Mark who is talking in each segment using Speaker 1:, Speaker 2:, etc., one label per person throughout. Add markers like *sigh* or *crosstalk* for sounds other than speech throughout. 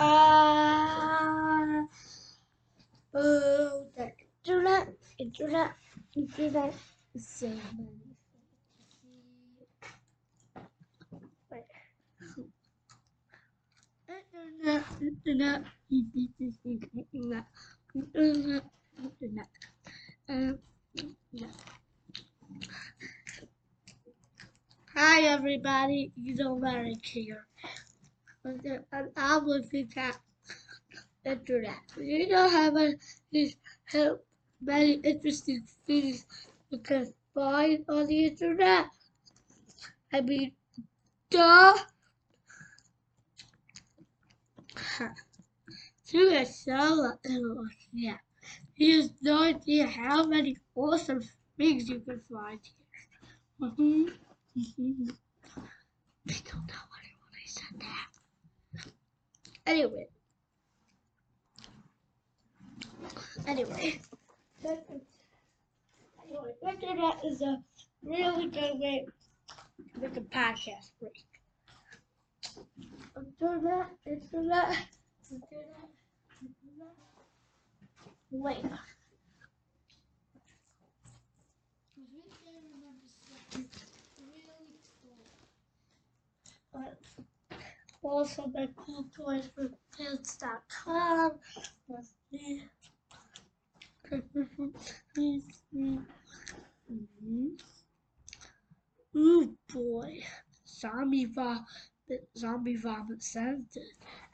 Speaker 1: Uh, oh. Wait. Internet, internet, internet, internet, internet, um, yeah. Hi everybody, you know Eric here. And I'm looking at internet. You know how many, how many interesting things you can find on the internet? I mean, duh. *laughs* You are so yeah. You have no idea how many awesome things you can find here. *laughs* Mm-hmm. They don't know what I when I said that. Anyway. Anyway. Anyway, internet is a really good way to make a podcast break. Internet, internet, internet, internet. Wait. But also the cool toys for kids.com with me. Ooh boy, zombie vomit, zombie vomit scented.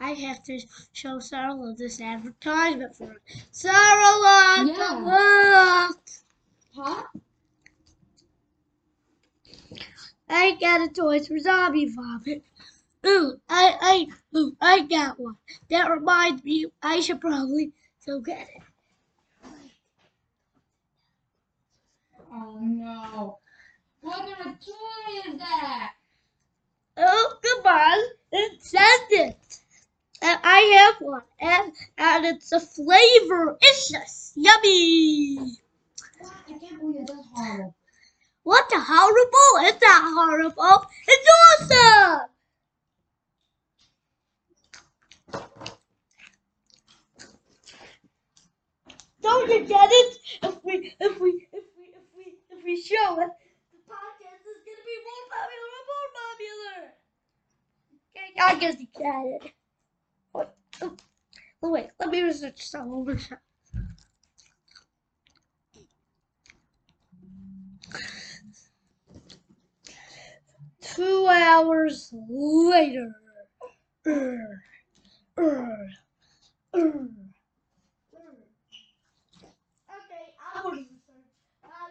Speaker 1: I have to show Sarah this advertisement for it. Sarah,
Speaker 2: Yeah.
Speaker 1: look!
Speaker 2: Huh?
Speaker 1: I got a toys for zombie vomit. Ooh, I, I, ooh, I got one. That reminds me, I should probably go get it.
Speaker 2: Oh no. What kind of toy is that?
Speaker 1: Oh, come on, it says it. And I have one, and, and it's a flavor. It's just yummy.
Speaker 2: I can't believe that's horrible.
Speaker 1: What the horrible? It's not horrible. It's awesome. Don't you get it? If we, if we, if we, if we, if we show it, the podcast is gonna be more popular and more popular. Okay, I guess you get it. Wait, oh, wait, let me research some over. Two hours later. Urgh, urgh, urgh, urgh. Okay, I will research. Um,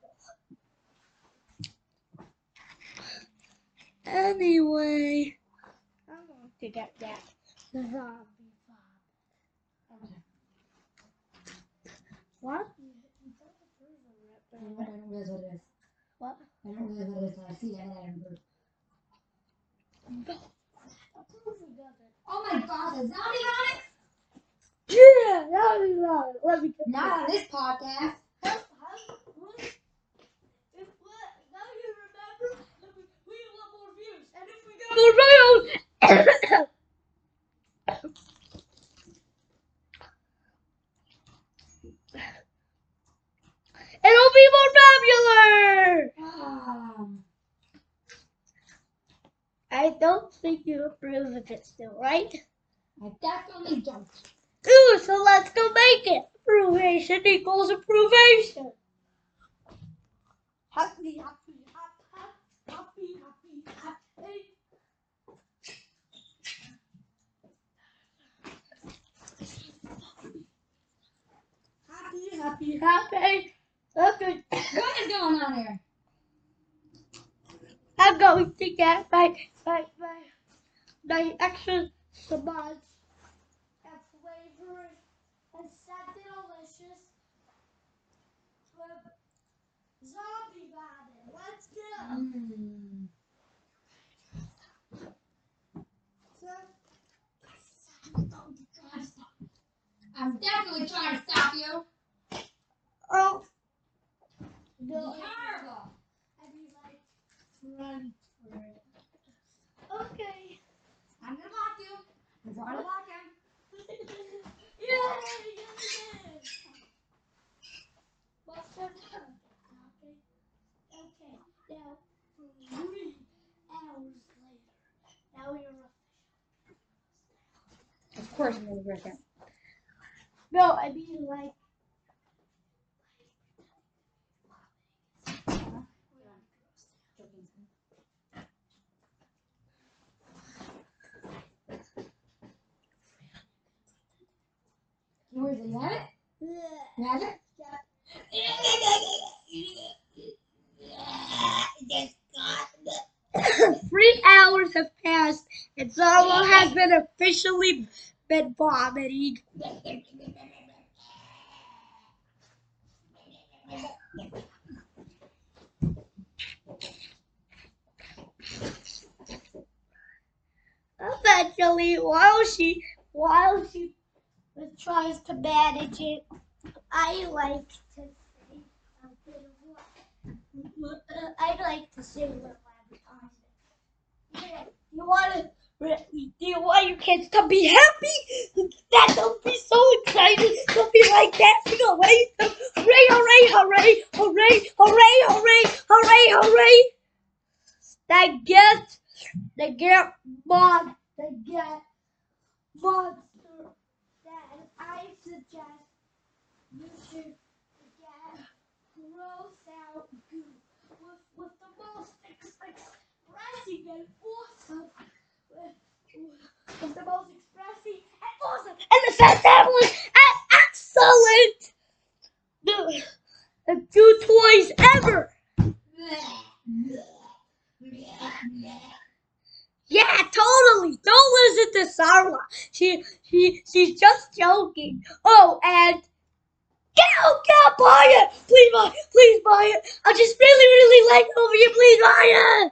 Speaker 1: Anyway, I want to get that zombie bomb. What?
Speaker 2: I don't I don't realize what it is.
Speaker 1: What?
Speaker 2: I don't realize what it is. I see it and I remember. Oh my gosh, a zombie on it?
Speaker 1: Yeah, that would be loud. Let me get
Speaker 2: Not on this podcast.
Speaker 1: Huh? Huh? What? If what? Now you remember? If we, we want more views, and if we more views, it'll be more popular. I don't think you approve of it still, right?
Speaker 2: I definitely don't.
Speaker 1: Ooh, so let's go make it. Approvation equals approvation. Happy, happy, happy, happy, happy, happy. Happy, happy, happy. Okay,
Speaker 2: What is going on here?
Speaker 1: I'm going to get my my my my extra samods. for Insect Delicious with Zombie Rabbit. Let's go.
Speaker 2: Mm. I'm definitely trying to stop you. It's
Speaker 1: No.
Speaker 2: terrible.
Speaker 1: And you like run for it. Okay.
Speaker 2: I'm gonna block you. I'm trying to block him.
Speaker 1: Yay! Yes! What's your turn? Okay. Okay. Now, three hours later. Now you're official.
Speaker 2: Of course I'm gonna break him.
Speaker 1: No, I mean like.
Speaker 2: Is it? You have it? You have it?
Speaker 1: Three hours have passed, and Sarala has been officially been vomiting. Eventually, while she while she but tries to manage it. I like to say a bit of what I like to say what you want to. Do you want your kids to be happy? That don't be so excited. Don't be like dancing away. Hooray, hooray, hooray, hooray, hooray, hooray, hooray, hooray. They get, they get Mom. they get Mom. Then I suggest you should get gross out goo with with the most ex- expressing and awesome. With, with the most expressing and awesome and the fantabulous and excellent the, the two toys ever. Yeah, totally. Don't listen to Sarala. She she she's just joking. Oh, and get out, get out, buy it. Please buy, please buy it. I just really, really like it over here. Please buy it.